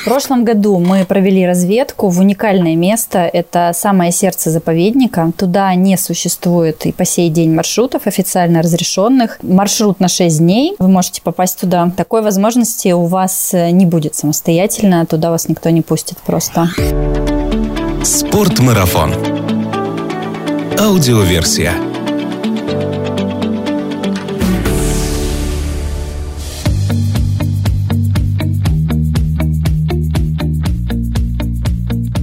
В прошлом году мы провели разведку в уникальное место. Это самое сердце заповедника. Туда не существует и по сей день маршрутов официально разрешенных. Маршрут на 6 дней. Вы можете попасть туда. Такой возможности у вас не будет самостоятельно. Туда вас никто не пустит просто. Спортмарафон. Аудиоверсия.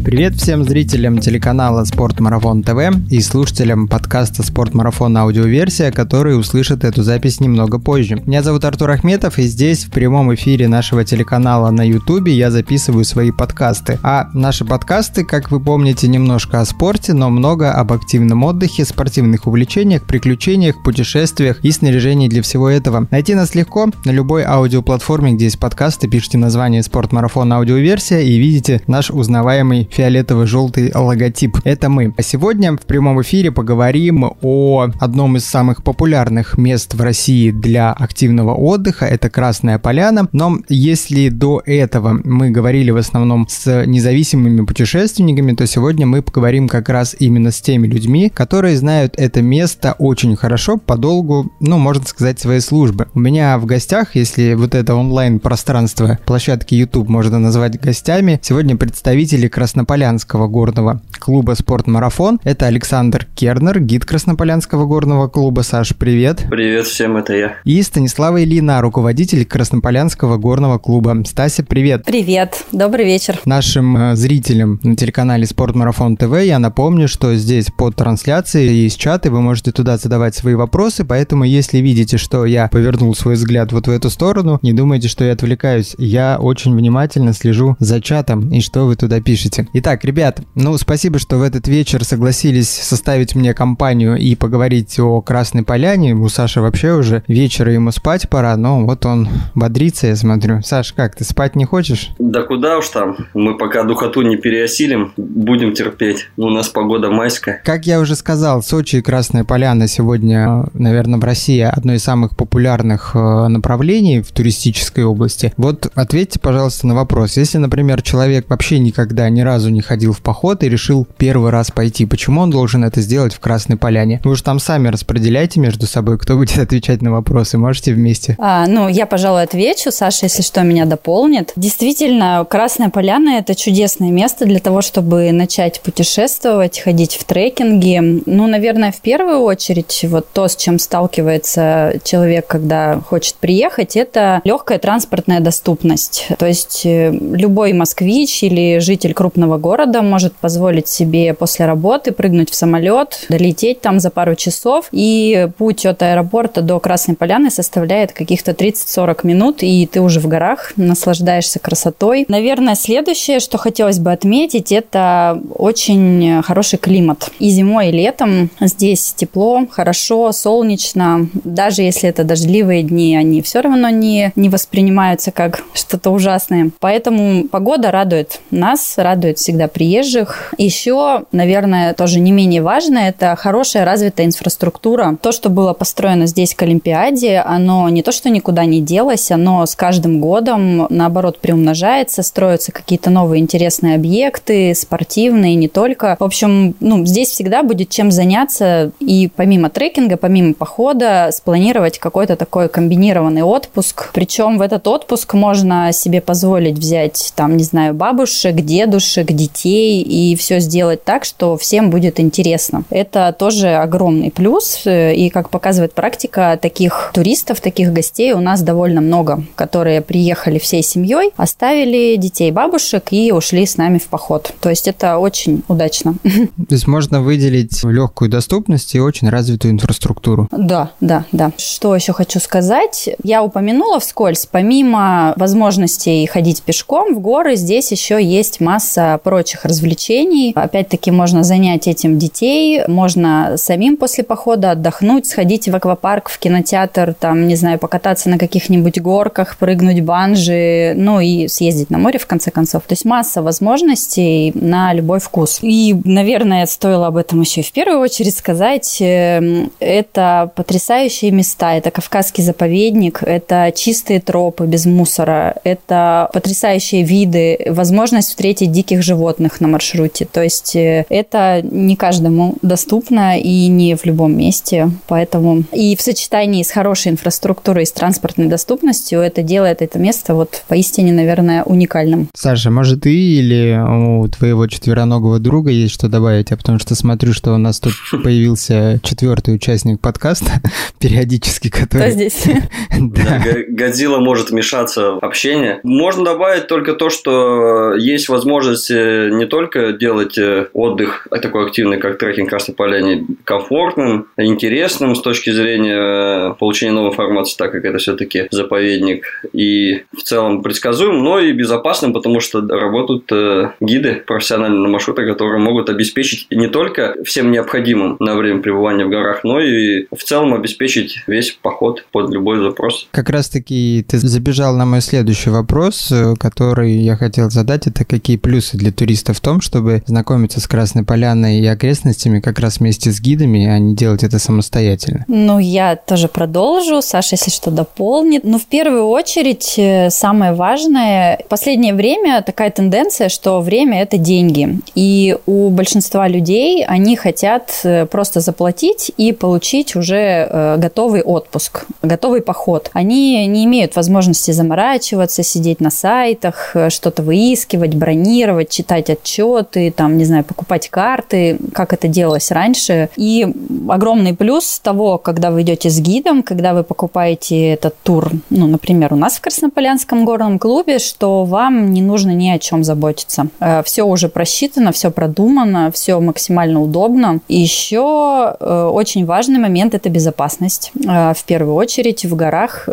Привет всем зрителям телеканала Спорт Марафон ТВ и слушателям подкаста Спорт Марафон аудиоверсия, которые услышат эту запись немного позже. Меня зовут Артур Ахметов и здесь в прямом эфире нашего телеканала на YouTube я записываю свои подкасты. А наши подкасты, как вы помните, немножко о спорте, но много об активном отдыхе, спортивных увлечениях, приключениях, путешествиях и снаряжении для всего этого. Найти нас легко на любой аудиоплатформе, где есть подкасты, пишите название Спорт Марафон аудиоверсия и видите наш узнаваемый фиолетово-желтый логотип. Это мы. А сегодня в прямом эфире поговорим о одном из самых популярных мест в России для активного отдыха. Это Красная Поляна. Но если до этого мы говорили в основном с независимыми путешественниками, то сегодня мы поговорим как раз именно с теми людьми, которые знают это место очень хорошо по долгу, ну, можно сказать, своей службы. У меня в гостях, если вот это онлайн-пространство площадки YouTube можно назвать гостями, сегодня представители Краснополя Краснополянского горного клуба «Спортмарафон». Это Александр Кернер, гид Краснополянского горного клуба. Саш, привет. Привет всем, это я. И Станислава Ильина, руководитель Краснополянского горного клуба. Стася, привет. Привет, добрый вечер. Нашим э, зрителям на телеканале «Спортмарафон ТВ» я напомню, что здесь под трансляцией есть чаты, вы можете туда задавать свои вопросы, поэтому если видите, что я повернул свой взгляд вот в эту сторону, не думайте, что я отвлекаюсь. Я очень внимательно слежу за чатом и что вы туда пишете. Итак, ребят, ну спасибо, что в этот вечер согласились составить мне компанию и поговорить о Красной Поляне. У Саши вообще уже вечера ему спать пора, но вот он бодрится, я смотрю. Саш, как, ты спать не хочешь? Да куда уж там, мы пока духоту не переосилим, будем терпеть. У нас погода майская. Как я уже сказал, Сочи и Красная Поляна сегодня, наверное, в России одно из самых популярных э, направлений в туристической области. Вот ответьте, пожалуйста, на вопрос. Если, например, человек вообще никогда ни разу разу не ходил в поход и решил первый раз пойти. Почему он должен это сделать в Красной Поляне? Вы же там сами распределяйте между собой, кто будет отвечать на вопросы. Можете вместе? А, ну, я, пожалуй, отвечу. Саша, если что, меня дополнит. Действительно, Красная Поляна – это чудесное место для того, чтобы начать путешествовать, ходить в трекинги. Ну, наверное, в первую очередь, вот то, с чем сталкивается человек, когда хочет приехать, это легкая транспортная доступность. То есть э, любой москвич или житель крупного города может позволить себе после работы прыгнуть в самолет, долететь там за пару часов. И путь от аэропорта до Красной Поляны составляет каких-то 30-40 минут, и ты уже в горах, наслаждаешься красотой. Наверное, следующее, что хотелось бы отметить, это очень хороший климат. И зимой, и летом здесь тепло, хорошо, солнечно. Даже если это дождливые дни, они все равно не, не воспринимаются как что-то ужасное. Поэтому погода радует нас, радует всегда приезжих. Еще, наверное, тоже не менее важно, это хорошая развитая инфраструктура. То, что было построено здесь к Олимпиаде, оно не то, что никуда не делось, оно с каждым годом, наоборот, приумножается, строятся какие-то новые интересные объекты, спортивные, не только. В общем, ну, здесь всегда будет чем заняться и помимо трекинга, помимо похода, спланировать какой-то такой комбинированный отпуск. Причем в этот отпуск можно себе позволить взять, там, не знаю, бабушек, дедушек, детей и все сделать так, что всем будет интересно. Это тоже огромный плюс. И, как показывает практика, таких туристов, таких гостей у нас довольно много, которые приехали всей семьей, оставили детей бабушек и ушли с нами в поход. То есть это очень удачно. То есть можно выделить легкую доступность и очень развитую инфраструктуру. Да, да, да. Что еще хочу сказать? Я упомянула вскользь, помимо возможностей ходить пешком в горы, здесь еще есть масса масса прочих развлечений. Опять-таки можно занять этим детей, можно самим после похода отдохнуть, сходить в аквапарк, в кинотеатр, там, не знаю, покататься на каких-нибудь горках, прыгнуть банжи, ну и съездить на море в конце концов. То есть масса возможностей на любой вкус. И, наверное, стоило об этом еще и в первую очередь сказать. Эм, это потрясающие места, это Кавказский заповедник, это чистые тропы без мусора, это потрясающие виды, возможность встретить диких животных на маршруте. То есть э, это не каждому доступно и не в любом месте. Поэтому и в сочетании с хорошей инфраструктурой и с транспортной доступностью это делает это место вот поистине, наверное, уникальным. Саша, может, ты или у твоего четвероногого друга есть что добавить? А потому что смотрю, что у нас тут появился четвертый участник подкаста, периодически, который... Кто здесь? Да, Годзилла может вмешаться в общение. Можно добавить только то, что есть возможность э, не только делать э, отдых такой активный, как трекинг Красной Поляне, комфортным, интересным с точки зрения э, получения новой информации, так как это все-таки заповедник, и в целом предсказуем, но и безопасным, потому что работают гиды профессиональные на маршрутах, которые могут обеспечить не только всем необходимым на время пребывания в горах, но и в целом обеспечить весь поход под любой запрос. Как раз-таки ты забежал на мой следующий вопрос, э, который я хотел задать. Это какие плюсы для туристов в том, чтобы знакомиться с Красной Поляной и окрестностями как раз вместе с гидами, а не делать это самостоятельно? Ну, я тоже продолжу. Саша, если что, дополнит. Ну, в первую очередь, э, самое важное, в последнее время такая тенденция, что время – это деньги. И у большинства людей они хотят э, просто заплатить и получить уже готовый отпуск, готовый поход. Они не имеют возможности заморачиваться, сидеть на сайтах, э, что-то выискивать, бронировать, читать отчеты, там, не знаю, покупать карты, как это делалось раньше. И огромный плюс того, когда вы идете с гидом, когда вы покупаете этот тур, ну, например, у нас в Краснополянском горном клубе, что вам не нужно ни о чем заботиться. Э, все уже просчитано, все продумано, все максимально удобно. И еще э, очень важный момент – это безопасность. В первую очередь в горах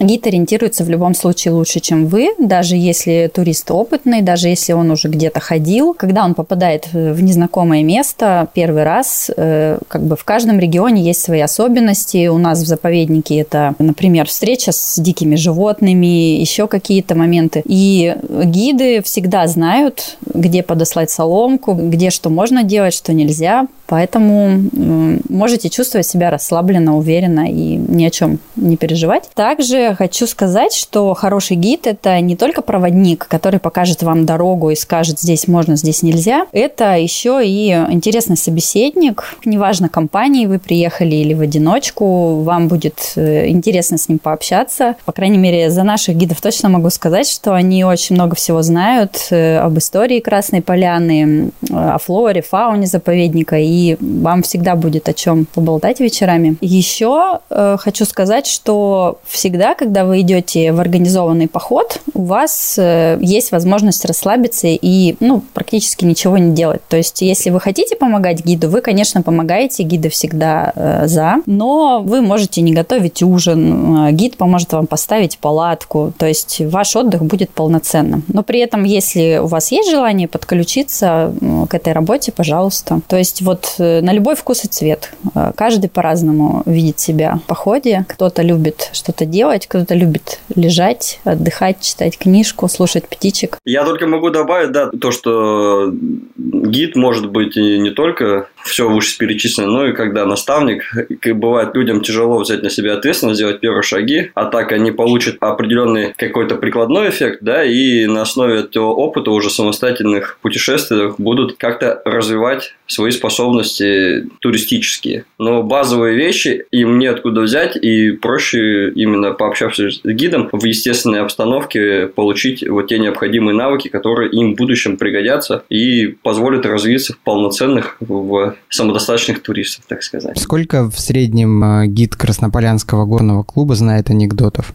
гид ориентируется в любом случае лучше, чем вы, даже если турист опытный, даже если он уже где-то ходил. Когда он попадает в незнакомое место первый раз, э, как бы в каждом регионе есть свои особенности. У нас в заповеднике это, например, встреча с дикими животными, еще какие-то моменты. И гиды всегда знают, где подослать соломку, где что можно делать, что нельзя. Поэтому можете чувствовать себя расслабленно, уверенно и ни о чем не переживать. Также хочу сказать, что хороший гид – это не только проводник, который покажет вам дорогу и скажет, здесь можно, здесь нельзя. Это еще и интересный собеседник. Неважно, компании вы приехали или в одиночку, вам будет э, интересно с ним пообщаться. По крайней мере, за наших гидов точно могу сказать, что они очень много всего знают э, об истории Красной Поляны, о флоре, фауне заповедника и вам всегда будет о чем поболтать вечерами. Еще э, хочу сказать, что всегда, когда вы идете в организованный поход, у вас э, есть возможность расслабиться и ну, практически ничего не делать. То есть, если вы хотите помогать гиду, вы, конечно, помогаете, гиды всегда э, за, но вы можете не готовить ужин, э, гид поможет вам поставить палатку, то есть ваш отдых будет полноценным. Но при этом, если у вас есть желание подключиться э, к этой работе, пожалуйста. То есть вот на любой вкус и цвет. Э, каждый по-разному видит себя в походе. Кто-то любит что-то делать, кто-то любит лежать, отдыхать, читать книжку, слушать птичек. Я только могу добавить, да, то, что гид может быть не только все вышеперечисленное, но и когда наставник, как бывает людям тяжело взять на себя ответственность, сделать первые шаги, а так они получат определенный какой-то прикладной эффект, да, и на основе этого опыта уже самостоятельных путешествий будут как-то развивать свои способности туристические. Но базовые вещи им неоткуда взять, и проще именно пообщавшись с гидом в естественной обстановке получить вот те необходимые навыки, которые им в будущем пригодятся и позволят развиться в полноценных, в самодостаточных туристов, так сказать. Сколько в среднем э, гид Краснополянского горного клуба знает анекдотов?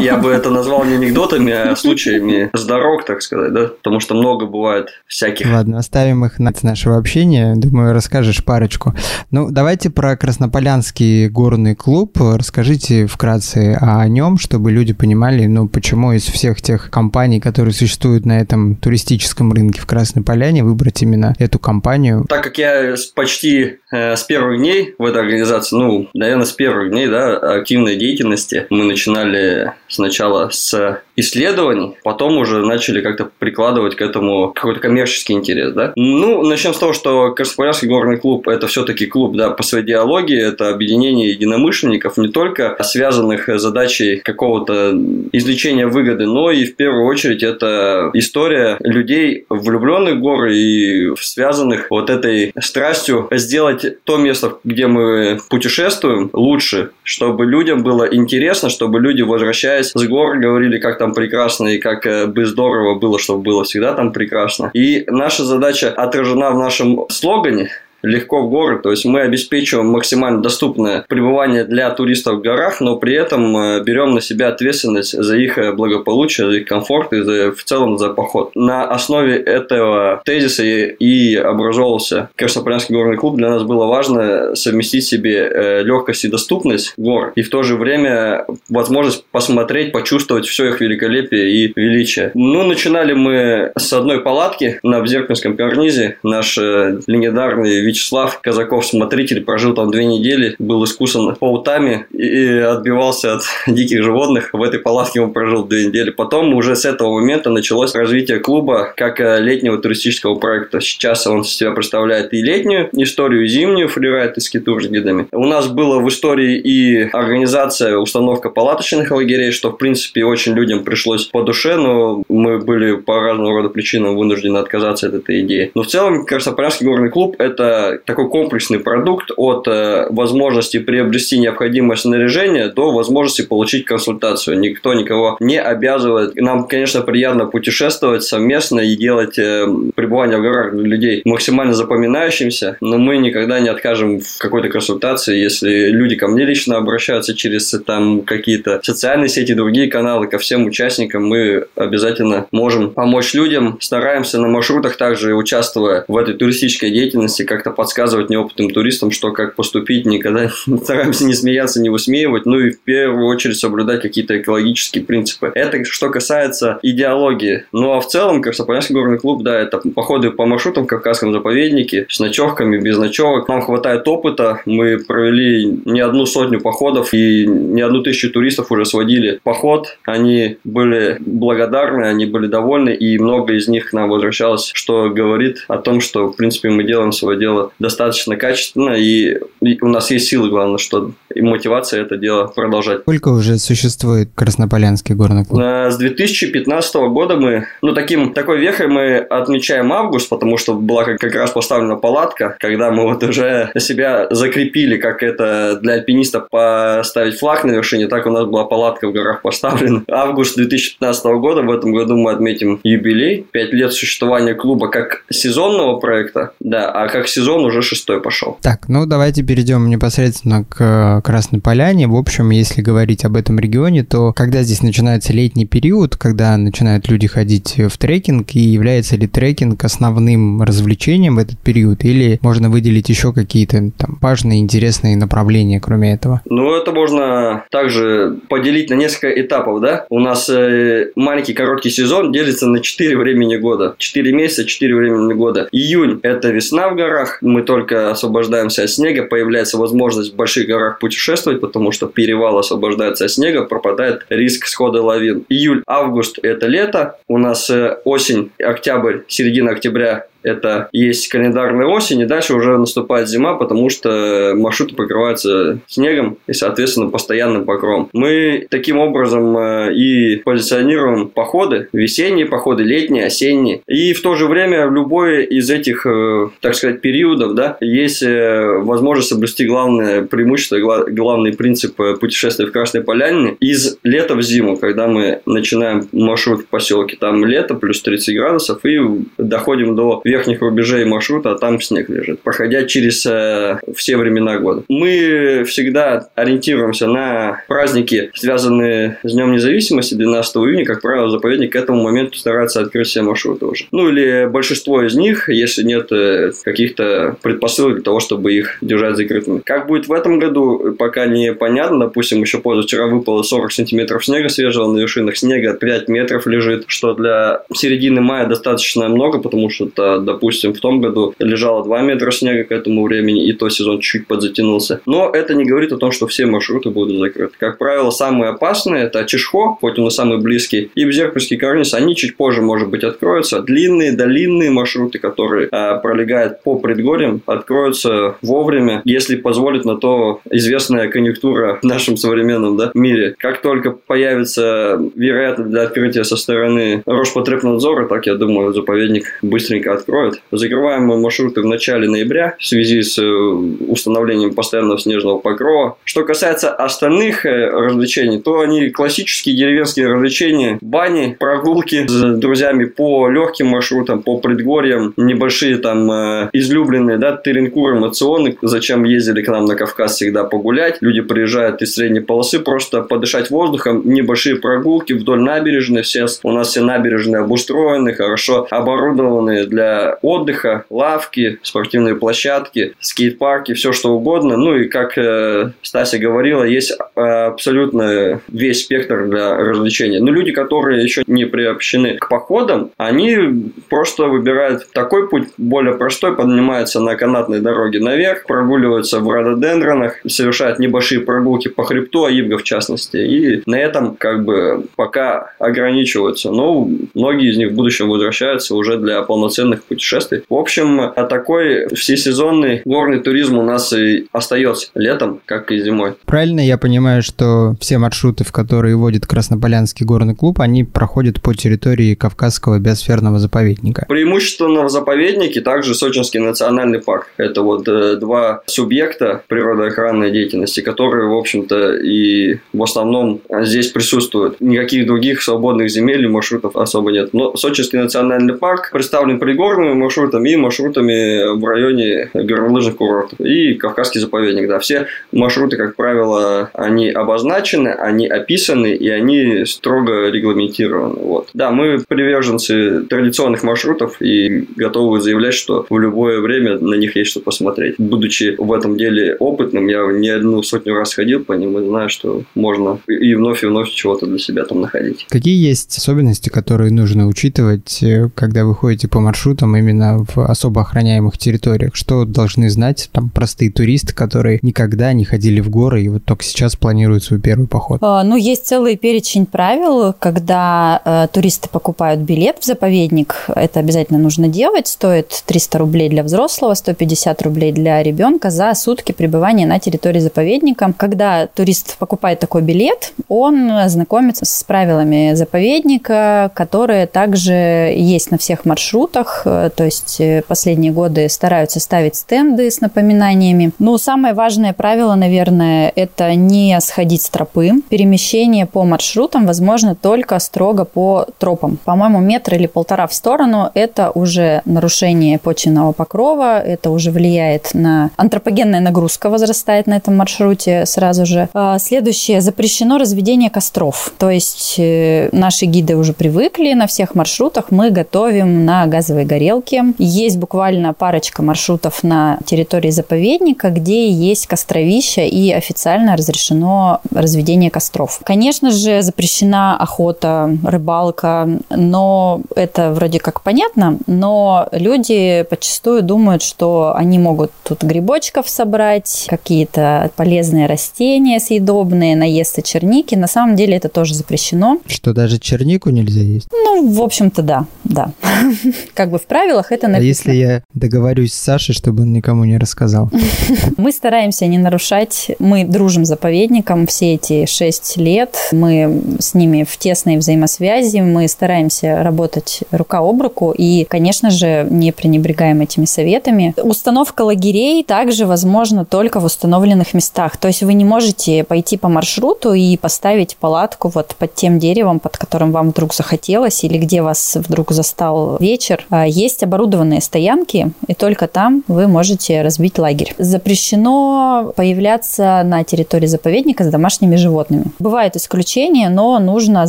Я бы это назвал не анекдотами, а случаями с дорог, так сказать, да? Потому что много бывает всяких. Ладно, оставим их на нашего общения. Думаю, расскажешь парочку. Ну, давайте про Краснополянский горный клуб. Расскажите вкратце о нем, чтобы люди понимали, ну, почему из всех тех компаний, которые существуют на этом туристическом рынке в Красной Поляне, выбрать именно эту компанию. Так как я почти с первых дней в этой организации, ну, наверное, с первых дней, да, активной деятельности, мы начинали сначала с исследований, потом уже начали как-то прикладывать к этому какой-то коммерческий интерес, да. Ну, начнем с того, что Краснополярский горный клуб – это все-таки клуб, да, по своей идеологии, это объединение единомышленников, не только связанных задачей какого-то извлечения выгоды, но и в первую очередь это история людей, влюбленных в горы и связанных вот этой страстью сделать то место, где мы путешествуем, лучше, чтобы людям было интересно, чтобы люди, возвращаясь с гор, говорили, как там прекрасно и как э, бы здорово было, чтобы было всегда там прекрасно. И наша задача отражена в нашем слогане легко в горы. То есть мы обеспечиваем максимально доступное пребывание для туристов в горах, но при этом э, берем на себя ответственность за их э, благополучие, за их комфорт и за, в целом за поход. На основе этого тезиса и образовался Краснополянский горный клуб. Для нас было важно совместить себе э, легкость и доступность гор и в то же время возможность посмотреть, почувствовать все их великолепие и величие. Ну, начинали мы с одной палатки на Бзеркинском карнизе. Наш легендарный Вячеслав Казаков, смотритель, прожил там две недели, был искусан паутами и отбивался от диких животных. В этой палатке он прожил две недели. Потом уже с этого момента началось развитие клуба как э, летнего туристического проекта. Сейчас он себя представляет и летнюю историю, и зимнюю, фрирайд и скитур с гидами. У нас было в истории и организация, установка палаточных лагерей, что, в принципе, очень людям пришлось по душе, но мы были по разного рода причинам вынуждены отказаться от этой идеи. Но в целом, Краснополянский горный клуб – это такой комплексный продукт от э, возможности приобрести необходимое снаряжение до возможности получить консультацию. Никто никого не обязывает. Нам, конечно, приятно путешествовать совместно и делать э, пребывание в горах для людей максимально запоминающимся, но мы никогда не откажем в какой-то консультации, если люди ко мне лично обращаются через там какие-то социальные сети, другие каналы, ко всем участникам мы обязательно можем помочь людям. Стараемся на маршрутах также участвуя в этой туристической деятельности, как-то подсказывать неопытным туристам, что как поступить, никогда стараемся не смеяться, не высмеивать, ну и в первую очередь соблюдать какие-то экологические принципы. Это что касается идеологии. Ну а в целом, Краснополянский горный клуб, да, это походы по маршрутам в Кавказском заповеднике с ночевками, без ночевок. Нам хватает опыта, мы провели не одну сотню походов и не одну тысячу туристов уже сводили поход. Они были благодарны, они были довольны, и много из них к нам возвращалось, что говорит о том, что, в принципе, мы делаем свое дело достаточно качественно, и, и у нас есть силы, главное, что и мотивация это дело продолжать. Сколько уже существует Краснополянский горный клуб? Э, с 2015 года мы, ну, таким, такой вехой мы отмечаем август, потому что была как, как раз поставлена палатка, когда мы вот уже себя закрепили, как это для альпиниста поставить флаг на вершине, так у нас была палатка в горах поставлена. Август 2015 года, в этом году мы отметим юбилей, 5 лет существования клуба как сезонного проекта, да, а как сезон уже шестой пошел. Так, ну давайте перейдем непосредственно к Красной Поляне. В общем, если говорить об этом регионе, то когда здесь начинается летний период, когда начинают люди ходить в трекинг, и является ли трекинг основным развлечением в этот период, или можно выделить еще какие-то там важные, интересные направления, кроме этого? Ну, это можно также поделить на несколько этапов, да? У нас э, маленький короткий сезон делится на 4 времени года. 4 месяца, 4 времени года. Июнь – это весна в горах, мы только освобождаемся от снега, появляется возможность в больших горах путешествовать, потому что перевал освобождается от снега, пропадает риск схода лавин. Июль-август – это лето, у нас э, осень, октябрь, середина октября это есть календарная осень, и дальше уже наступает зима, потому что маршруты покрываются снегом и, соответственно, постоянным покровом. Мы таким образом э, и позиционируем походы, весенние походы, летние, осенние. И в то же время в любой из этих, э, так сказать, периодов, да, есть э, возможность соблюсти главное преимущество, главный принцип путешествия в Красной Поляне из лета в зиму, когда мы начинаем маршрут в поселке, там лето, плюс 30 градусов, и доходим до верхних рубежей маршрута, а там снег лежит, проходя через э, все времена года. Мы всегда ориентируемся на праздники, связанные с Днем независимости 12 июня, как правило, заповедник к этому моменту старается открыть все маршруты уже. Ну или большинство из них, если нет э, каких-то предпосылок для того, чтобы их держать закрытыми. Как будет в этом году, пока не понятно. Допустим, еще позавчера выпало 40 сантиметров снега свежего на вершинах. Снега 5 метров лежит, что для середины мая достаточно много, потому что, допустим, в том году лежало 2 метра снега к этому времени, и то сезон чуть подзатянулся. Но это не говорит о том, что все маршруты будут закрыты. Как правило, самые опасные – это Чешхо, хоть он и самый близкий, и Безеркульский карниз. Они чуть позже, может быть, откроются. Длинные, долинные маршруты, которые э, пролегают по предгорьям, откроются вовремя, если позволит на то известная конъюнктура в нашем современном да, мире. Как только появится вероятность для открытия со стороны Роспотребнадзора, так я думаю, заповедник быстренько откроет. Закрываем мы маршруты в начале ноября в связи с э, установлением постоянного снежного покрова. Что касается остальных э, развлечений, то они классические деревенские развлечения, бани, прогулки с друзьями по легким маршрутам, по предгорьям, небольшие там э, излюбленные, да, теренкуры, мационы, зачем ездили к нам на Кавказ всегда погулять. Люди приезжают из средней полосы просто подышать воздухом, небольшие прогулки вдоль набережной. Все, у нас все набережные обустроены, хорошо оборудованные для отдыха, лавки, спортивные площадки, скейт-парки, все что угодно. Ну и как э, Стася говорила, есть э, абсолютно весь спектр для развлечения. Но люди, которые еще не приобщены к походам, они просто выбирают такой путь, более простой, поднимаются на канатной дороге наверх, прогуливаются в рододендронах, совершают небольшие прогулки по хребту Аибга в частности, и на этом как бы пока ограничиваются. Но многие из них в будущем возвращаются уже для полноценных путешествий. В общем, такой всесезонный горный туризм у нас и остается летом, как и зимой. Правильно я понимаю, что все маршруты, в которые водит Краснополянский горный клуб, они проходят по территории Кавказского биосферного заповедника? Преимущественно в заповеднике, также Сочинский национальный парк. Это вот э, два субъекта природоохранной деятельности, которые, в общем-то, и в основном здесь присутствуют. Никаких других свободных земель и маршрутов особо нет. Но Сочинский национальный парк представлен пригорными маршрутами и маршрутами в районе горнолыжных курортов. И Кавказский заповедник, да. Все маршруты, как правило, они обозначены, они описаны и они строго регламентированы. Вот. Да, мы приверженцы традиционных маршрутов и готовы заявлять, что в любое время на них есть что посмотреть. Будучи в этом деле опытным, я не одну сотню раз ходил по ним и знаю, что можно и вновь и вновь чего-то для себя там находить. Какие есть особенности, которые нужно учитывать, э, когда вы ходите по маршрутам именно в особо охраняемых территориях? Что должны знать там простые туристы, которые никогда не ходили в горы и вот только сейчас планируют свой первый поход? А, ну, есть целый перечень правил, когда э, туристы покупают билет в заповедник, это обязательно нужно делать, стоит 300 рублей для взрослого, 150 рублей для ребенка за сутки пребывания на территории заповедника. Когда турист покупает такой билет, он знакомится с правилами заповедника, которые также есть на всех маршрутах, то есть э, последние годы стараются ставить стенды с напоминаниями. Ну, самое важное правило, наверное, это не сходить с тропы. Перемещение по маршрутам возможно только строго по тропам. По-моему, метр или полтора в сторону – это уже нарушение почвенного покрова, это уже влияет на антропогенная нагрузка возрастает на этом маршруте сразу же. А, следующее – запрещено разведение костров. То есть э, наши гиды уже привыкли, на всех маршрутах мы готовим на газовой горелке. Есть буквально парочка маршрутов на территории заповедника, где есть костровища и официально разрешено разведение костров. Конечно же, запрещена охота, рыбалка, но это вроде как понятно, но люди подчастую думают, что они могут тут грибочков собрать, какие-то полезные растения съедобные, наесться черники. На самом деле это тоже запрещено. Что даже чернику нельзя есть? Ну, в общем-то, да, да. Как бы в правилах это написано. А если я договорюсь с Сашей, чтобы он никому не рассказал? Мы стараемся не нарушать. Мы дружим с заповедником все эти шесть лет. Мы с ними в тесной взаимосвязи. Мы стараемся работать рука об руку и, конечно же, не пренебрегаем этими советами. Установка лагерей также возможна только в установленных местах. То есть вы не можете пойти по маршруту и поставить палатку вот под тем деревом, под которым вам вдруг захотелось, или где вас вдруг застал вечер. Есть оборудованные стоянки, и только там вы можете разбить лагерь. Запрещено появляться на территории заповедника с домашними животными. Бывают исключения, но нужно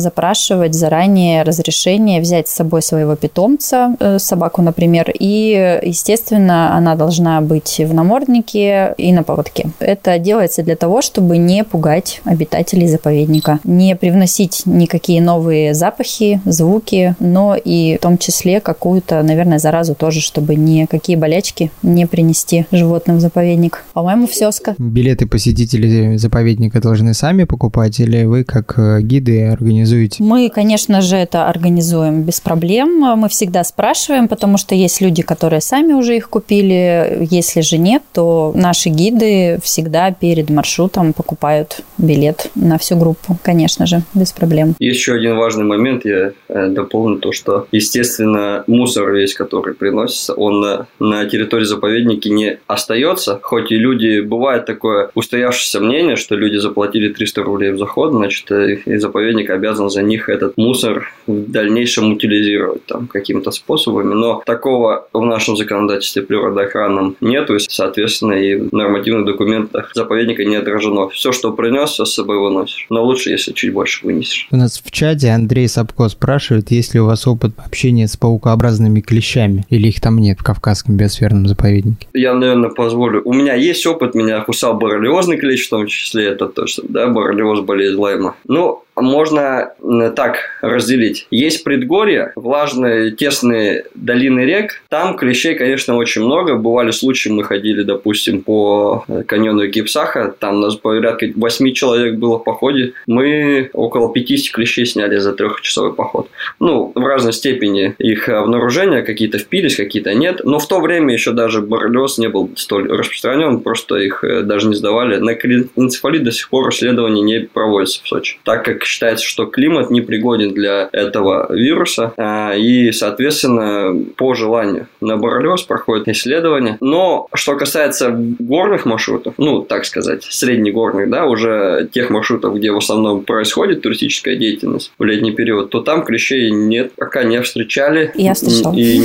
запрашивать заранее разрешение взять с собой своего питомца, э, собаку, например, и, естественно, она должна быть в наморднике и на поводке. Это делается для того, чтобы не пугать обитателей заповедника, не привносить никакие новые запахи, звуки, но и в том числе какую-то, наверное, заразу тоже, чтобы никакие болячки не принести животным в заповедник. По-моему, все, Ска. Билеты посетители заповедника должны сами покупать или вы как э, гиды организуете? Мы, конечно же, это организуем без проблем. Мы всегда спрашиваем, потому что есть люди, которые сами уже их купили. Если же нет, то наши гиды всегда перед маршрутом покупают билет на всю группу, конечно же, без проблем. Еще один важный момент, я э, дополню то, что, естественно, мусор весь, который приносится, он на, территории заповедника не остается, хоть и люди, бывает такое устоявшееся мнение, что люди заплатили 300 рублей в заход, значит, э, и заповедник обязан за них этот мусор в дальнейшем утилизировать там какими-то способами, но такого в нашем законодательстве природоохранном нету, соответственно, и в нормативных документах заповедника не отражено. Все, что принес, все с собой выносишь. Но лучше, если чуть больше вынесешь. У нас в чате Андрей Сапко спрашивает, есть ли у вас опыт общения с паукообразными клещами, или их там нет в Кавказском биосферном заповеднике? Я, наверное, позволю. У меня есть опыт, меня кусал боррелиозный клещ, в том числе это точно, да, боррелиоз болезнь Лайма. Ну, можно так разделить. Есть предгорья, влажные, тесные долины рек. Там клещей, конечно, очень много. Бывали случаи, мы ходили, допустим, по каньону Гипсаха. Там нас порядка 8 человек было в походе. Мы около 50 клещей сняли за трехчасовой поход. Ну, в разной степени их обнаружения. Какие-то впились, какие-то нет. Но в то время еще даже боррелиоз не был столь распространен. Просто их э, даже не сдавали. На энцефалит до сих пор исследования не проводятся в Сочи. Так как считается, что климат непригоден для этого вируса, а, и, соответственно, по желанию на боррелиоз проходят исследования. Но что касается горных маршрутов, ну, так сказать, среднегорных, да, уже тех маршрутов, где в основном происходит туристическая деятельность в летний период, то там клещей нет, пока не встречали. Я встречал. И,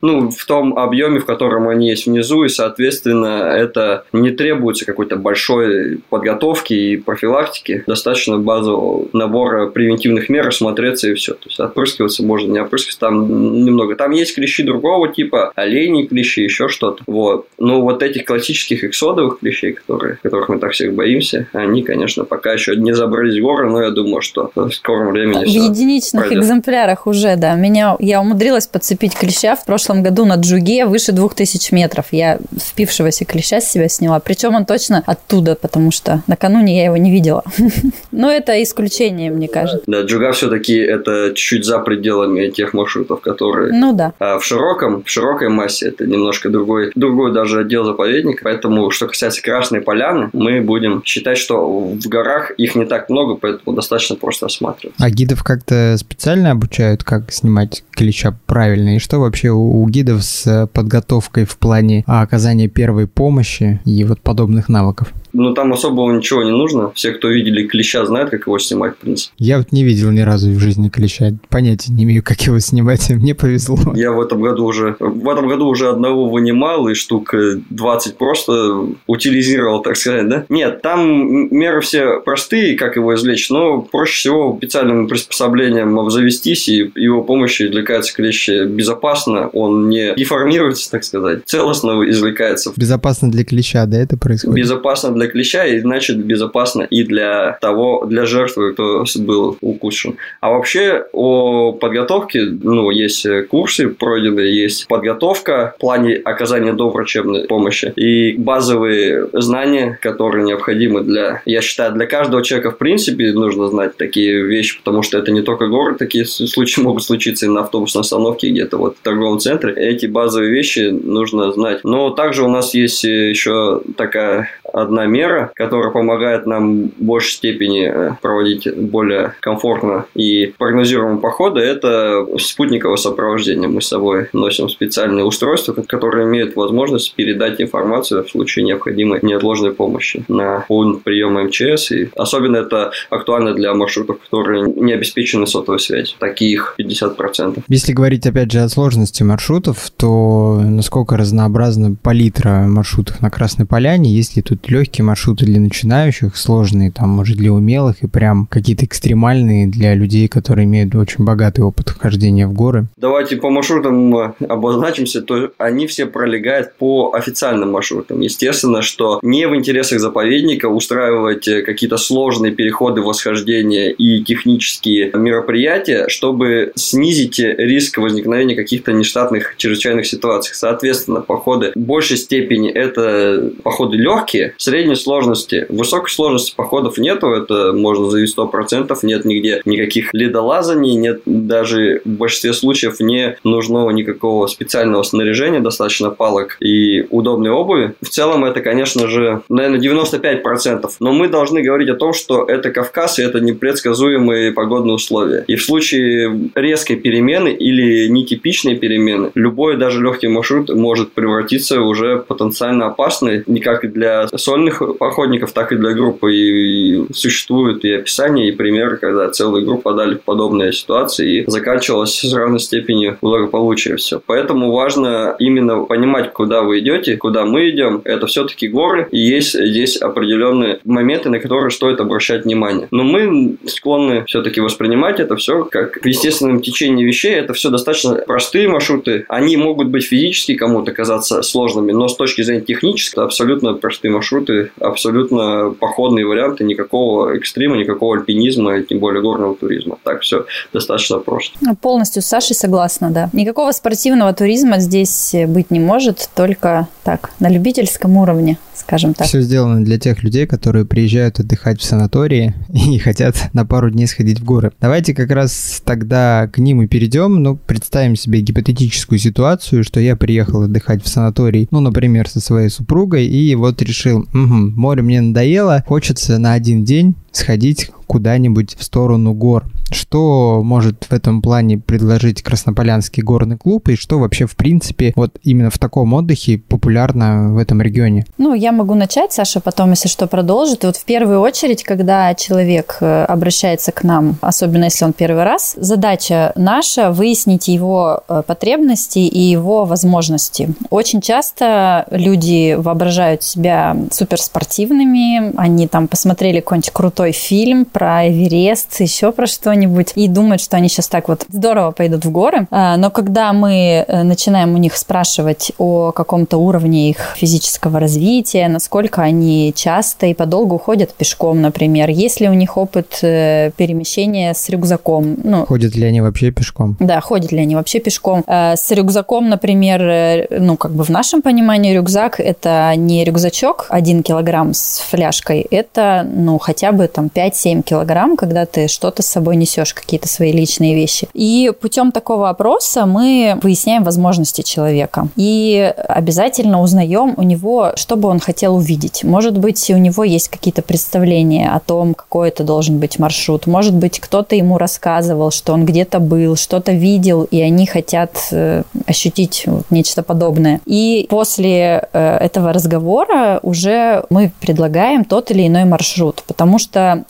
ну, в том объеме, в котором они есть внизу, и, соответственно, это не требуется какой-то большой подготовки и профилактики. Достаточно базового набора превентивных мер, осмотреться и все. То есть отпрыскиваться можно, не опрыскиваться там немного. Там есть клещи другого типа, олени клещи, еще что-то. Вот. Но вот этих классических эксодовых клещей, которые, которых мы так всех боимся, они, конечно, пока еще не забрались в горы, но я думаю, что в скором времени В единичных пройдет. экземплярах уже, да. Меня, я умудрилась подцепить клеща в прошлом году на джуге выше 2000 метров. Я впившегося клеща с себя сняла. Причем он точно оттуда, потому что накануне я его не видела. Но это исключение исключение, мне кажется. Да, Джуга все-таки это чуть-чуть за пределами тех маршрутов, которые... Ну да. А в широком, в широкой массе это немножко другой, другой даже отдел заповедника. Поэтому, что касается Красной Поляны, мы будем считать, что в горах их не так много, поэтому достаточно просто осматривать. А гидов как-то специально обучают, как снимать клеща правильно? И что вообще у, у гидов с подготовкой в плане оказания первой помощи и вот подобных навыков? Ну, там особого ничего не нужно. Все, кто видели клеща, знают, как его снимать, в принципе. Я вот не видел ни разу в жизни клеща. Понятия не имею, как его снимать. Мне повезло. Я в этом году уже... В этом году уже одного вынимал, и штук 20 просто утилизировал, так сказать, да? Нет, там меры все простые, как его извлечь, но проще всего специальным приспособлением обзавестись, и его помощью извлекается клещ безопасно, он не деформируется, так сказать, целостно извлекается. Безопасно для клеща, да, это происходит? Безопасно для клеща, и значит безопасно и для того, для жертвы, кто был укушен. А вообще о подготовке, ну, есть курсы пройденные, есть подготовка в плане оказания доврачебной помощи и базовые знания, которые необходимы для, я считаю, для каждого человека в принципе нужно знать такие вещи, потому что это не только город, такие случаи могут случиться и на автобусной остановке где-то вот в торговом центре. Эти базовые вещи нужно знать. Но также у нас есть еще такая одна замера, который помогает нам в большей степени э, проводить более комфортно и прогнозируемые походы, это спутниковое сопровождение. Мы с собой носим специальные устройства, которые имеют возможность передать информацию в случае необходимой неотложной помощи на пункт приема МЧС. И особенно это актуально для маршрутов, которые не обеспечены сотовой связью. Таких 50%. Если говорить опять же о сложности маршрутов, то насколько разнообразна палитра маршрутов на Красной Поляне? Есть ли тут легкие маршруты для начинающих, сложные, там, может, для умелых и прям какие-то экстремальные для людей, которые имеют очень богатый опыт хождения в горы? Давайте по маршрутам обозначимся, то они все пролегают по официальным маршрутам. Естественно, что не в интересах заповедника устраивать какие-то сложные переходы восхождения и технические мероприятия, чтобы снизить риск возникновения каких-то нештатных чрезвычайных ситуаций. Соответственно, походы в большей степени это походы легкие, средней сложности. Высокой сложности походов нету, это можно заявить 100%, нет нигде никаких ледолазаний, нет даже в большинстве случаев не нужного никакого специального снаряжения, достаточно палок и удобной обуви. В целом это, конечно же, наверное, 95%. Но мы должны говорить о том, что это Кавказ и это непредсказуемые погодные условия. И в случае резкой перемены или нетипичной перемены, любой даже легкий маршрут может превратиться уже потенциально опасный не как для сольных походников, так и для группы. И существуют и описания, и примеры, когда целые группы в подобные ситуации и заканчивалось с разной степенью благополучия все. Поэтому важно именно понимать, куда вы идете, куда мы идем. Это все-таки горы, и есть здесь определенные моменты, на которые стоит обращать внимание. Но мы склонны все-таки воспринимать это все как в естественном течении вещей. Это все достаточно простые маршруты. Они могут быть физически кому-то казаться сложными, но с точки зрения технической абсолютно простые маршруты, абсолютно походные варианты, никакого экстрима, никакого альпинизма, тем более горного туризма. Так все достаточно просто. Полностью с Сашей согласна, да. Никакого спортивного туризма здесь быть не может, только так, на любительском уровне скажем так. Все сделано для тех людей, которые приезжают отдыхать в санатории и хотят на пару дней сходить в горы. Давайте как раз тогда к ним и перейдем. Ну, представим себе гипотетическую ситуацию, что я приехал отдыхать в санаторий, ну, например, со своей супругой, и вот решил, угу, море мне надоело, хочется на один день сходить куда-нибудь в сторону гор. Что может в этом плане предложить Краснополянский горный клуб и что вообще в принципе вот именно в таком отдыхе популярно в этом регионе? Ну, я могу начать, Саша потом, если что, продолжит. Вот в первую очередь, когда человек э, обращается к нам, особенно если он первый раз, задача наша выяснить его э, потребности и его возможности. Очень часто люди воображают себя суперспортивными, они там посмотрели какой-нибудь крутой фильм про Эверест, еще про что-нибудь, и думают, что они сейчас так вот здорово пойдут в горы. А, но когда мы э, начинаем у них спрашивать о каком-то уровне их физического развития, насколько они часто и подолгу ходят пешком, например, есть ли у них опыт э, перемещения с рюкзаком. Ну, ходят ли они вообще пешком? Да, ходят ли они вообще пешком. А, с рюкзаком, например, э, ну, как бы в нашем понимании рюкзак – это не рюкзачок один килограмм с фляжкой, это, ну, хотя бы там 5-7 килограмм, когда ты что-то с собой несешь, какие-то свои личные вещи. И путем такого опроса мы выясняем возможности человека. И обязательно узнаем у него, что бы он хотел увидеть. Может быть, у него есть какие-то представления о том, какой это должен быть маршрут. Может быть, кто-то ему рассказывал, что он где-то был, что-то видел, и они хотят э, ощутить вот нечто подобное. И после э, этого разговора уже мы предлагаем тот или иной маршрут, потому что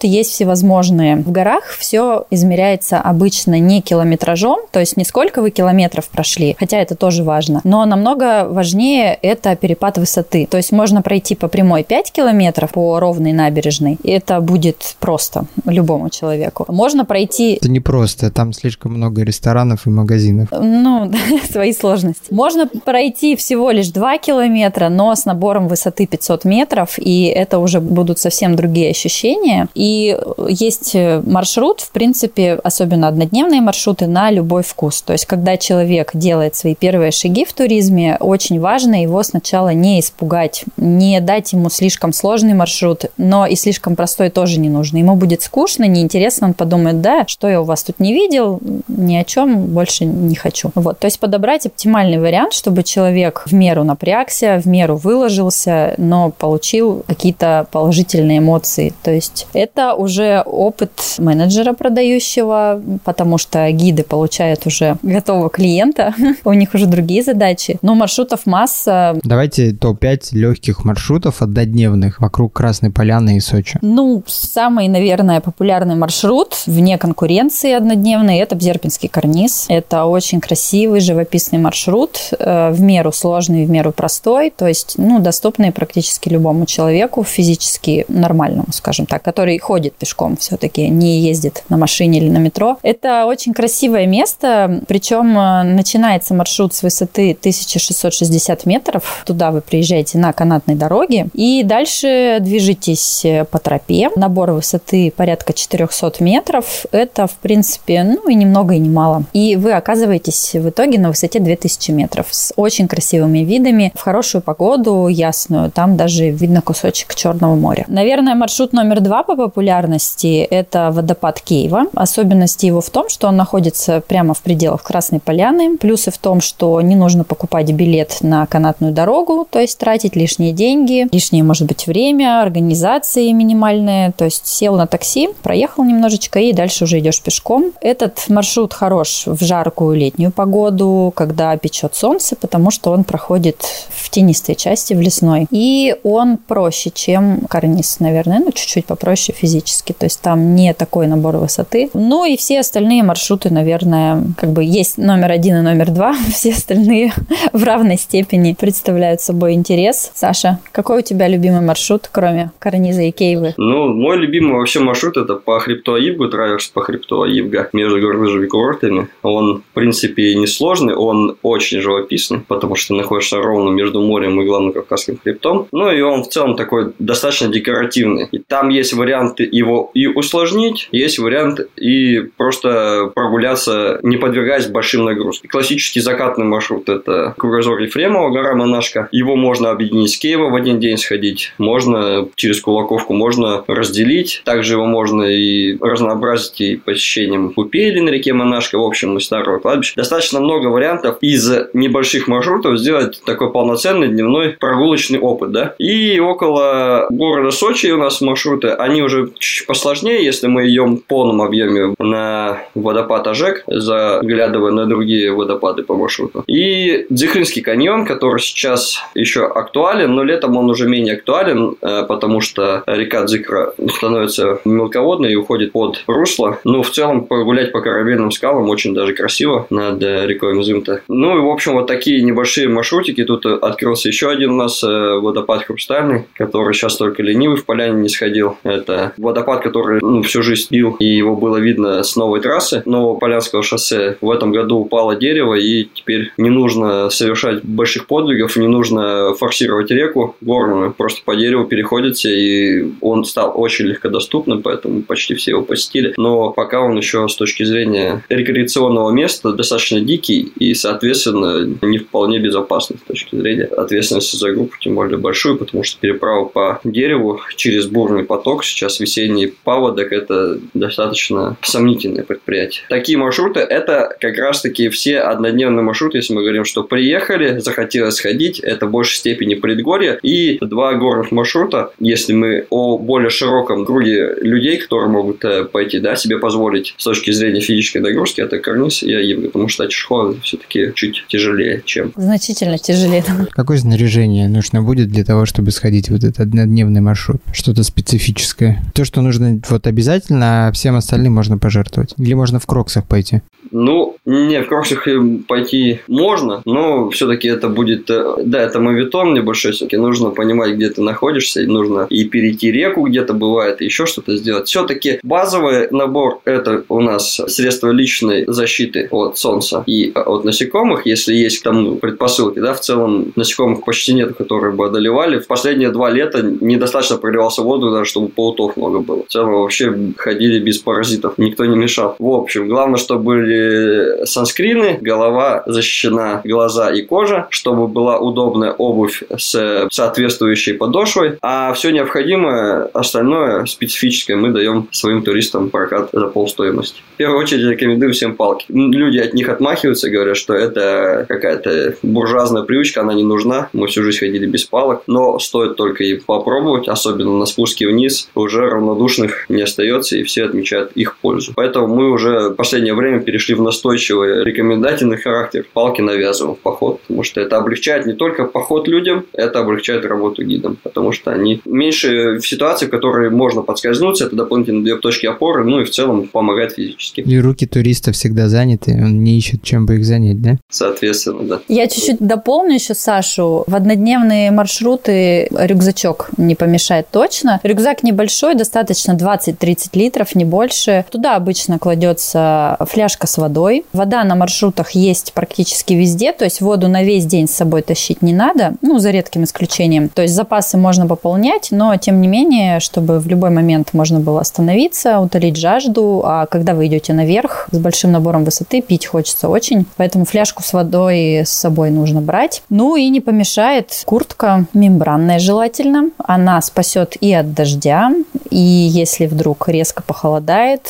маршруты есть всевозможные. В горах все измеряется обычно не километражом, то есть не сколько вы километров прошли, хотя это тоже важно, но намного важнее это перепад высоты. То есть можно пройти по прямой 5 километров по ровной набережной, и это будет просто любому человеку. Можно пройти... Это не просто, там слишком много ресторанов и магазинов. Ну, свои сложности. Можно пройти всего лишь 2 километра, но с набором высоты 500 метров, и это уже будут совсем другие ощущения. И И есть маршрут, в принципе, особенно однодневные маршруты, на любой вкус. То есть, когда человек делает свои первые шаги в туризме, очень важно его сначала не испугать, не дать ему слишком сложный маршрут, но и слишком простой тоже не нужно. Ему будет скучно, неинтересно, он подумает, да, что я у вас тут не видел, ни о чем больше не хочу. Вот, то есть подобрать оптимальный вариант, чтобы человек в меру напрягся, в меру выложился, но получил какие-то положительные эмоции. То есть это уже опыт менеджера продающего, потому что гиды получают уже готового клиента, у них уже другие задачи. Но маршрутов масса. Давайте топ-5 легких маршрутов однодневных вокруг Красной Поляны и Сочи. Ну, самый, наверное, популярный маршрут вне конкуренции однодневный – это Бзерпинский карниз. Это очень красивый, живописный маршрут, э, в меру сложный, в меру простой, то есть, ну, доступный практически любому человеку, физически нормальному, скажем так, который ходит пешком все-таки, не ездит на машине или на метро. Это очень красивое место, причем э, начинается маршрут с высоты 1660 метров. Туда вы приезжаете на канатной дороге и дальше движетесь по тропе. Набор высоты порядка 400 метров. Это, в принципе, ну и ни много, и не мало. И вы оказываетесь в итоге на высоте 2000 метров с очень красивыми видами. В хорошую погоду, ясную, там даже видно кусочек Черного моря. Наверное, маршрут номер два по популярности – это водопад Кейва. Особенность его в том, что он находится прямо в пределах Красной Поляны. Плюсы в том, что не нужно покупать билет на канатную дорогу, то есть тратить лишние деньги, лишнее, может быть, время, организации минимальные. То есть сел на такси, проехал немножечко и дальше уже идешь пешком. Этот маршрут хорош в жаркую летнюю погоду, когда печет солнце, потому что он проходит в тенистой части, в лесной. И он проще, чем карниз, наверное, ну, чуть-чуть попроще физически. То есть там не такой набор высоты. Ну и все остальные маршруты, наверное, как бы есть номер один и номер два. Все остальные в равной степени представляют собой интерес. Саша, какой у тебя любимый маршрут, кроме карниза и кейвы? Ну, мой любимый вообще маршрут это по хребту Аибгу, траверс по хребту Аибга между горными курортами. Он, в принципе, не сложный, он очень живописный, потому что находишься ровно между морем и главным Кавказским хребтом. Ну и он в целом такой достаточно декоративный. И там есть варианты его и усложнить, есть вариант и просто прогуляться, не подвергаясь большим нагрузкам. Классический закатный маршрут – это кругозор Ефремова, гора Монашка. Его можно объединить с Киева в один день сходить, можно через Кулаковку, можно разделить. Также его можно и разнообразить и посещением купели на реке Монашка, в общем, и старого кладбища. Достаточно много вариантов из небольших маршрутов сделать такой полноценный дневной прогулочный опыт, да. И около города Сочи у нас маршруты, они уже чуть посложнее, если мы идем в полном объеме на водопад Ажек, заглядывая на другие водопады по маршруту. И Дзихринский каньон, который сейчас еще актуален, но летом он уже менее актуален, э, потому что река Дзикра становится мелководной и уходит под русло. Но в целом погулять по корабельным скалам очень даже красиво над рекой Мзымта. Ну и, в общем, вот такие небольшие маршрутики. Тут открылся еще один у нас э, водопад Хрустальный, который сейчас только ленивый в поляне не сходил. Это водопад, который ну, всю жизнь бил, и его было видно с новой трассы нового Полянского шоссе. В этом году упало дерево, и теперь не нужно совершать больших подвигов, не нужно форсировать реку горную, просто по дереву переходите, и он стал очень легкодоступным, поэтому почти все его посетили. Но пока он еще с точки зрения рекреационного места достаточно дикий и, соответственно, не вполне безопасный с точки зрения ответственности за группу, тем более большую, потому что переправа по дереву через бурный поток, сейчас весенний паводок, это достаточно сомнительное предприятие. Такие маршруты – это как раз-таки все однодневные маршруты, если мы говорим, что приехали, захотелось сходить, это в большей степени предгорье, и два горных маршрута, если мы о более широком круге людей, которые могут э, пойти, да, себе позволить с точки зрения физической нагрузки, это карниз и Аиб, потому что Ачишхо все-таки чуть тяжелее, чем... Значительно тяжелее. Какое снаряжение нужно будет для того, чтобы сходить в вот этот однодневный маршрут? Что-то специфическое? То, что нужно вот обязательно, а всем остальным можно пожертвовать? Или можно в кроксах пойти? Ну, не, в кроссах пойти можно, но все-таки это будет... Э, да, это мавитон небольшой, все-таки нужно понимать, где ты находишься, нужно и перейти реку где-то бывает, и еще что-то сделать. Все-таки базовый набор – это у нас средства личной защиты от солнца и от насекомых, если есть там предпосылки, да, в целом насекомых почти нет, которые бы одолевали. В последние два лета недостаточно проливался воду, даже чтобы паутов много было. В целом вообще ходили без паразитов, никто не мешал. В общем, главное, чтобы были санскрины, голова защищена, глаза и кожа, чтобы была удобная обувь с соответствующей подошвой, а все необходимое, остальное специфическое мы даем своим туристам прокат за полстоимости. В первую очередь рекомендую всем палки. Люди от них отмахиваются, говорят, что это какая-то буржуазная привычка, она не нужна. Мы всю жизнь ходили без палок, но стоит только и попробовать, особенно на спуске вниз, уже равнодушных не остается, и все отмечают их пользу. Поэтому мы уже в последнее время перешли в настойчивый рекомендательный характер. Палки навязываем в поход, потому что это облегчает не только поход людям, это облегчает работу гидам, потому что они меньше в ситуации, в которой можно подскользнуться, это дополнительные две точки опоры, ну и в целом помогает физически. И руки туриста всегда заняты, он не ищет, чем бы их занять, да? Соответственно, да. Я чуть-чуть дополню еще Сашу. В однодневные маршруты рюкзачок не помешает точно. Рюкзак небольшой, достаточно 20-30 литров, не больше. Туда обычно кладется фляжка с водой. Вода на маршрутах есть практически везде, то есть воду на весь день с собой тащить не надо, ну, за редким исключением. То есть запасы можно пополнять, но тем не менее, чтобы в любой момент можно было остановиться, утолить жажду, а когда вы идете наверх с большим набором высоты, пить хочется очень, поэтому фляжку с водой с собой нужно брать. Ну и не помешает куртка мембранная желательно, она спасет и от дождя, и если вдруг резко похолодает,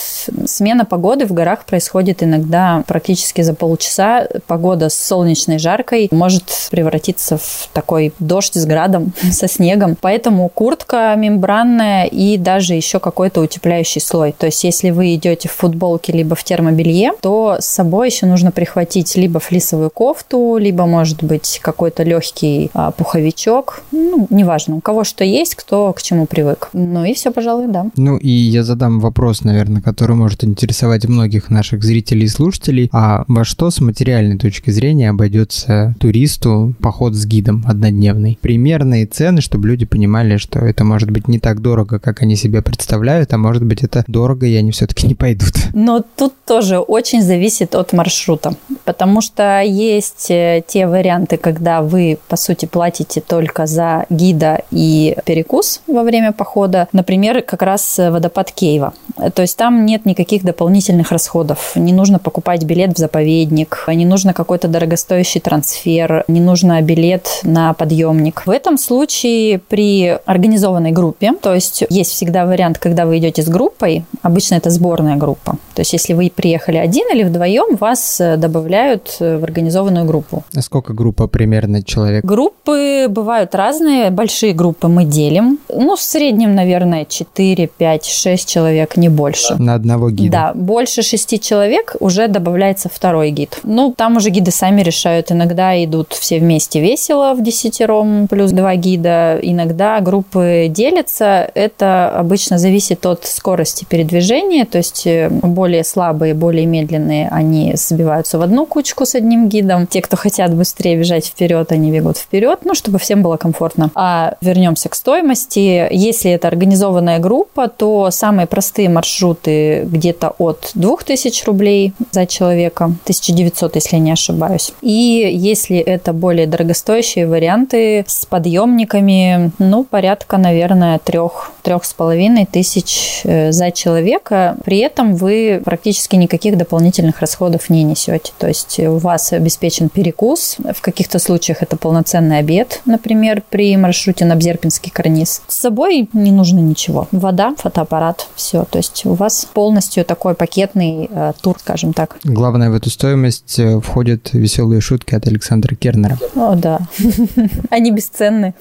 смена погоды в горах происходит иногда практически за полчаса. Погода с солнечной жаркой может превратиться в такой дождь с градом, со снегом. Поэтому куртка мембранная и даже еще какой-то утепляющий слой. То есть, если вы идете в футболке либо в термобелье, то с собой еще нужно прихватить либо флисовую кофту, либо, может быть, какой-то легкий а, пуховичок. Ну, неважно, у кого что есть, кто к чему привык. Ну и все, пожалуй, да. Ну и я задам вопрос, наверное, который может интересовать многих наших зрителей слушателей. А во что с материальной точки зрения обойдется туристу поход с гидом однодневный? Примерные цены, чтобы люди понимали, что это может быть не так дорого, как они себе представляют, а может быть это дорого, и они все-таки не пойдут. Но тут тоже очень зависит от маршрута, потому что есть э, те варианты, когда вы, по сути, платите только за гида и перекус во время похода. Например, как раз водопад Кейва. То есть там нет никаких дополнительных расходов. Не нужно покупать билет в заповедник, не нужно какой-то дорогостоящий трансфер, не нужно билет на подъемник. В этом случае при организованной группе, то есть есть всегда вариант, когда вы идете с группой, обычно это сборная группа. То есть если вы приехали один или вдвоем, вас добавляют в организованную группу. А сколько группа примерно человек? Группы бывают разные. Большие группы мы делим. Ну, в среднем, наверное, 4, 5, 6 человек, не больше. На одного гида? Да, больше 6 человек уже добавляется второй гид. Ну, там уже гиды сами решают. Иногда идут все вместе весело в десятером плюс два гида. Иногда группы делятся. Это обычно зависит от скорости передвижения. То есть э, более слабые, более медленные, они сбиваются в одну кучку с одним гидом. Те, кто хотят быстрее бежать вперед, они бегут вперед, ну, чтобы всем было комфортно. А вернемся к стоимости. Если это организованная группа, то самые простые маршруты где-то от 2000 рублей за человека, 1900, если не ошибаюсь. И если это более дорогостоящие варианты с подъемниками, ну, порядка, наверное, трех, трех с половиной тысяч э, за человека. При этом вы практически никаких дополнительных расходов не несете. То есть у вас обеспечен перекус. В каких-то случаях это полноценный обед, например, при маршруте на Бзерпинский карниз. С собой не нужно ничего. Вода, фотоаппарат, все. То есть у вас полностью такой пакетный э, тур, скажем так. Главное, в эту стоимость э, входят веселые шутки от Александра Кернера. О, да. Они бесценны.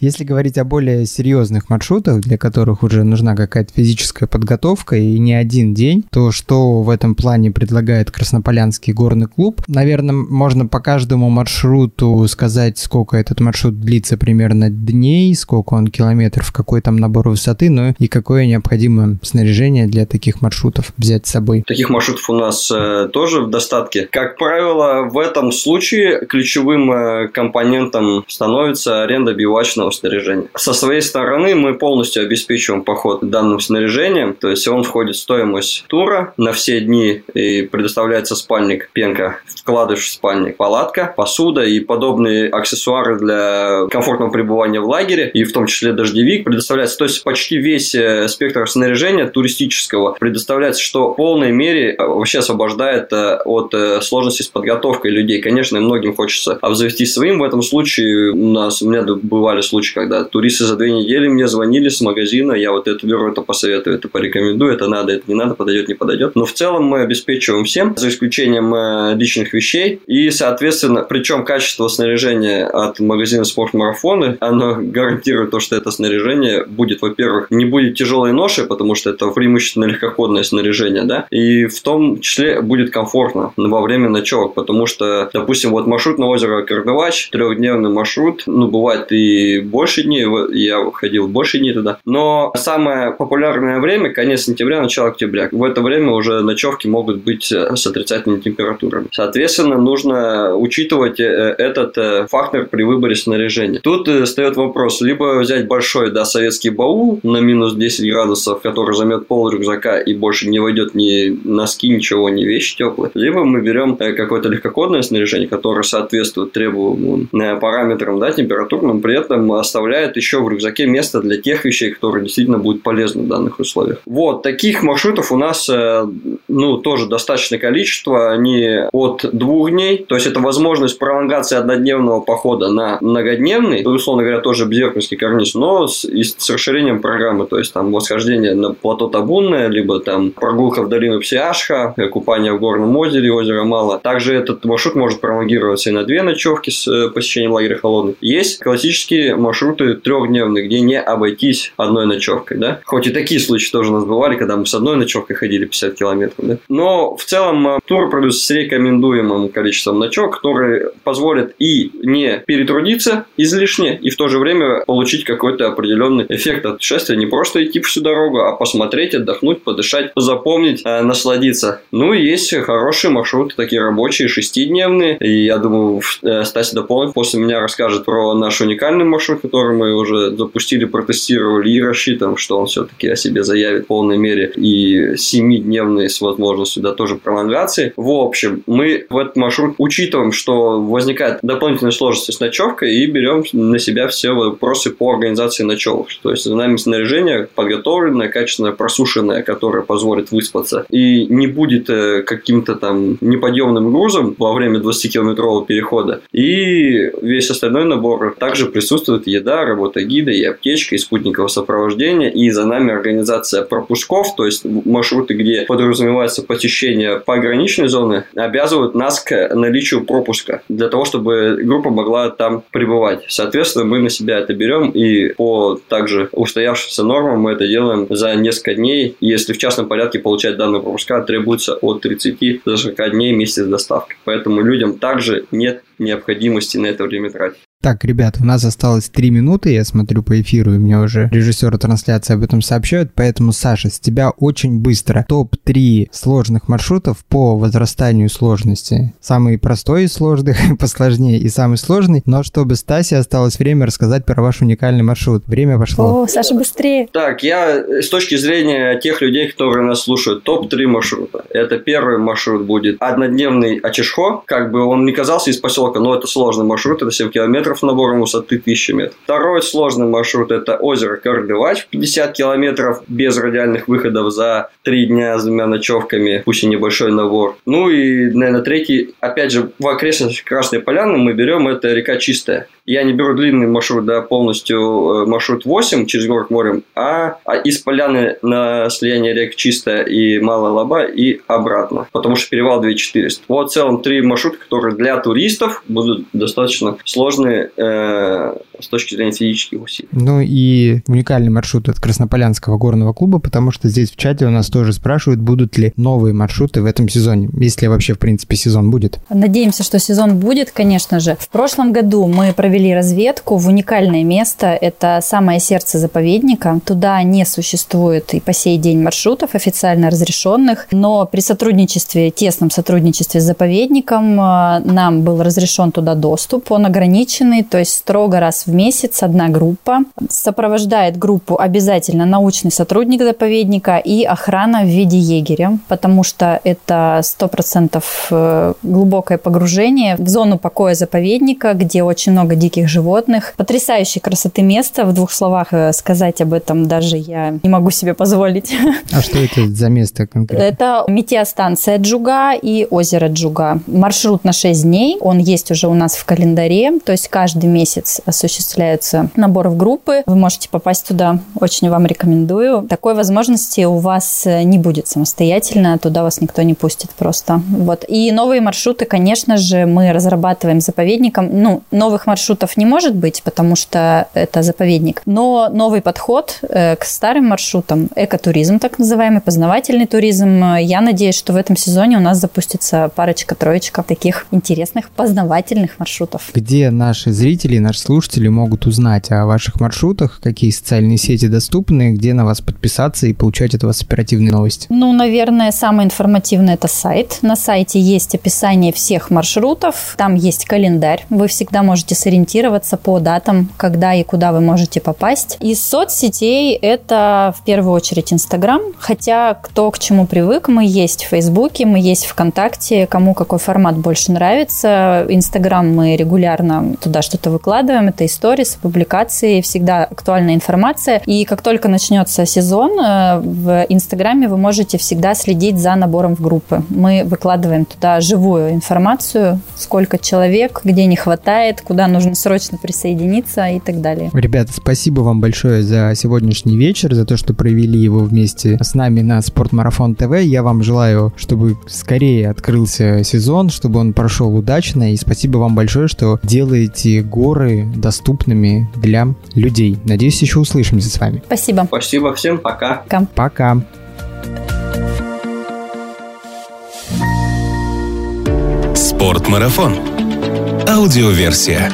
Если говорить о более серьезных маршрутах, для которых уже нужна какая-то физическая подготовка и не один день, то что в этом плане предлагает Краснополянский горный клуб? Наверное, можно по каждому маршруту сказать, сколько этот маршрут длится примерно дней, сколько он километров, какой там набор высоты, но и какое необходимое снаряжение для таких маршрутов взять с собой. Таких маршрутов у нас нас э, тоже в достатке. Как правило, в этом случае ключевым э, компонентом становится аренда бивачного снаряжения. Со своей стороны мы полностью обеспечиваем поход данным снаряжением, то есть он входит в стоимость тура на все дни и предоставляется спальник, пенка, вкладыш в спальник, палатка, посуда и подобные аксессуары для комфортного пребывания в лагере, и в том числе дождевик предоставляется. То есть почти весь э, спектр снаряжения туристического предоставляется, что в полной мере вообще освобождает э, от сложности с подготовкой людей. Конечно, многим хочется обзавестись своим. В этом случае у нас, у меня бывали случаи, когда туристы за две недели мне звонили с магазина, я вот это беру, это посоветую, это порекомендую, это надо, это не надо, подойдет, не подойдет. Но в целом мы обеспечиваем всем, за исключением личных вещей. И, соответственно, причем качество снаряжения от магазина спортмарафоны, оно гарантирует то, что это снаряжение будет, во-первых, не будет тяжелой ноши, потому что это преимущественно легкоходное снаряжение, да, и в том числе будет комфортно во время ночевок, потому что, допустим, вот маршрут на озеро Кардавач, трехдневный маршрут, ну, бывает и больше дней, я ходил больше дней туда, но самое популярное время конец сентября, начало октября. В это время уже ночевки могут быть с отрицательными температурами. Соответственно, нужно учитывать э, этот э, фактор при выборе снаряжения. Тут э, встает вопрос, либо взять большой, да, советский баул на минус 10 градусов, который займет пол рюкзака и больше не войдет ни носки, ничего, ни вещи теплые, либо мы берем какое-то легкоходное снаряжение, которое соответствует требуемым параметрам, да, температурным, при этом оставляет еще в рюкзаке место для тех вещей, которые действительно будут полезны в данных условиях. Вот, таких маршрутов у нас, ну, тоже достаточное количество, они от двух дней, то есть это возможность пролонгации однодневного похода на многодневный, условно говоря, тоже Бзерковский карниз, но с, и с расширением программы, то есть там восхождение на плато Табунное, либо там прогулка в долину Псиашха, купание в горном озере, озеро Мало. Также этот маршрут может пролонгироваться и на две ночевки с э, посещением лагеря Холодный. Есть классические маршруты трехдневные, где не обойтись одной ночевкой, да. Хоть и такие случаи тоже у нас бывали, когда мы с одной ночевкой ходили 50 километров, да. Но в целом э, тур продаются с рекомендуемым количеством ночевок, которые позволят и не перетрудиться излишне, и в то же время получить какой-то определенный эффект от путешествия. Не просто идти всю дорогу, а посмотреть, отдохнуть, подышать, запомнить, э, насладиться. Ну и есть хорошие маршруты, такие рабочие, шестидневные. И я думаю, э, Стася дополнит, после меня расскажет про наш уникальный маршрут, который мы уже запустили, протестировали и рассчитываем, что он все-таки о себе заявит в полной мере. И семидневный с возможностью да, тоже пролонгации. В общем, мы в этот маршрут учитываем, что возникает дополнительная сложность с ночевкой и берем на себя все вопросы по организации ночевок. То есть за нами снаряжение подготовленное, качественно просушенное, которое позволит выспаться и не будет э, каким-то там неподъемным грузом во время 20-километрового перехода. И весь остальной набор также присутствует еда, работа гида и аптечка, и спутниковое сопровождение, и за нами организация пропусков, то есть маршруты, где подразумевается посещение пограничной зоны, обязывают нас к наличию пропуска для того, чтобы группа могла там пребывать. Соответственно, мы на себя это берем и по также устоявшимся нормам мы это делаем за несколько дней. Если в частном порядке получать данные пропуска требуется от 30 до 40 дней вместе с доставкой. Поэтому людям также нет необходимости на это время тратить. Так, ребят, у нас осталось три минуты, я смотрю по эфиру, и мне уже режиссеры трансляции об этом сообщают, поэтому, Саша, с тебя очень быстро топ-3 сложных маршрутов по возрастанию сложности. Самый простой из сложных, посложнее и самый сложный, но чтобы Стасе осталось время рассказать про ваш уникальный маршрут. Время пошло. О, Саша, быстрее. Так, я с точки зрения тех людей, которые нас слушают, топ-3 маршрута. Это первый маршрут будет однодневный Ачишхо, как бы он не казался из поселка, но это сложный маршрут, это 7 километров, километров набором высоты 1000 метров. Второй сложный маршрут – это озеро Кардывач, 50 километров без радиальных выходов за 3 дня с двумя ночевками, пусть и небольшой набор. Ну и, наверное, третий, опять же, в окрестностях Красной Поляны мы берем – это река Чистая. Я не беру длинный маршрут, да, полностью э, маршрут 8 через город морем, а, а из Поляны на слияние рек Чистая и Малая Лоба и обратно, потому что перевал 2400. Вот в целом три маршрута, которые для туристов будут достаточно сложные э, с точки зрения физических усилий. Ну и уникальный маршрут от Краснополянского горного клуба, потому что здесь в чате у нас тоже спрашивают, будут ли новые маршруты в этом сезоне, если вообще, в принципе, сезон будет. Надеемся, что сезон будет, конечно же. В прошлом году мы провели разведку в уникальное место. Это самое сердце заповедника. Туда не существует и по сей день маршрутов официально разрешенных, но при сотрудничестве, тесном сотрудничестве с заповедником э, нам был разрешен туда доступ. Он ограниченный, то есть строго раз в месяц одна группа. Сопровождает группу обязательно научный сотрудник заповедника и охрана в виде егеря, потому что это 100% э, глубокое погружение в зону покоя заповедника, где очень много диких животных. Потрясающей красоты место. В двух словах э, сказать об этом даже я не могу себе позволить. А что это за место конкретно? Это метеостанция Джуга и озеро Джуга. Маршрут на 6 дней. Он есть уже у нас в календаре. То есть каждый месяц осуществляется набор в группы. Вы можете попасть туда. Очень вам рекомендую. Такой возможности у вас э, не будет самостоятельно. Туда вас никто не пустит просто. Вот. И новые маршруты, конечно же, мы разрабатываем заповедником. Ну, новых маршрутов не может быть, потому что это заповедник. Но новый подход э, к старым маршрутам, экотуризм так называемый, познавательный туризм. Я надеюсь, что в этом сезоне у нас запустится парочка-троечка таких интересных познавательных маршрутов. Где наши зрители, наши слушатели могут узнать о ваших маршрутах, какие социальные сети доступны, где на вас подписаться и получать от вас оперативные новости? Ну, наверное, самое информативное это сайт. На сайте есть описание всех маршрутов, там есть календарь. Вы всегда можете сориентироваться по датам, когда и куда вы можете попасть. Из соцсетей это в первую очередь Инстаграм, хотя кто к чему привык, мы есть в Фейсбуке, мы есть ВКонтакте, кому какой формат больше нравится. Инстаграм мы регулярно туда что-то выкладываем, это истории, публикации, всегда актуальная информация. И как только начнется сезон, э, в Инстаграме вы можете всегда следить за набором в группы. Мы выкладываем туда живую информацию, сколько человек, где не хватает, куда нужно срочно присоединиться и так далее. Ребята, спасибо вам большое за сегодняшний вечер, за то, что провели его вместе с нами на Спортмарафон ТВ. Я вам желаю, чтобы скорее открылся сезон, чтобы он прошел удачно. И спасибо вам большое, что делаете горы доступными для людей. Надеюсь, еще услышимся с вами. Спасибо. Спасибо всем, пока. Пока. Пока. Спортмарафон. Аудиоверсия.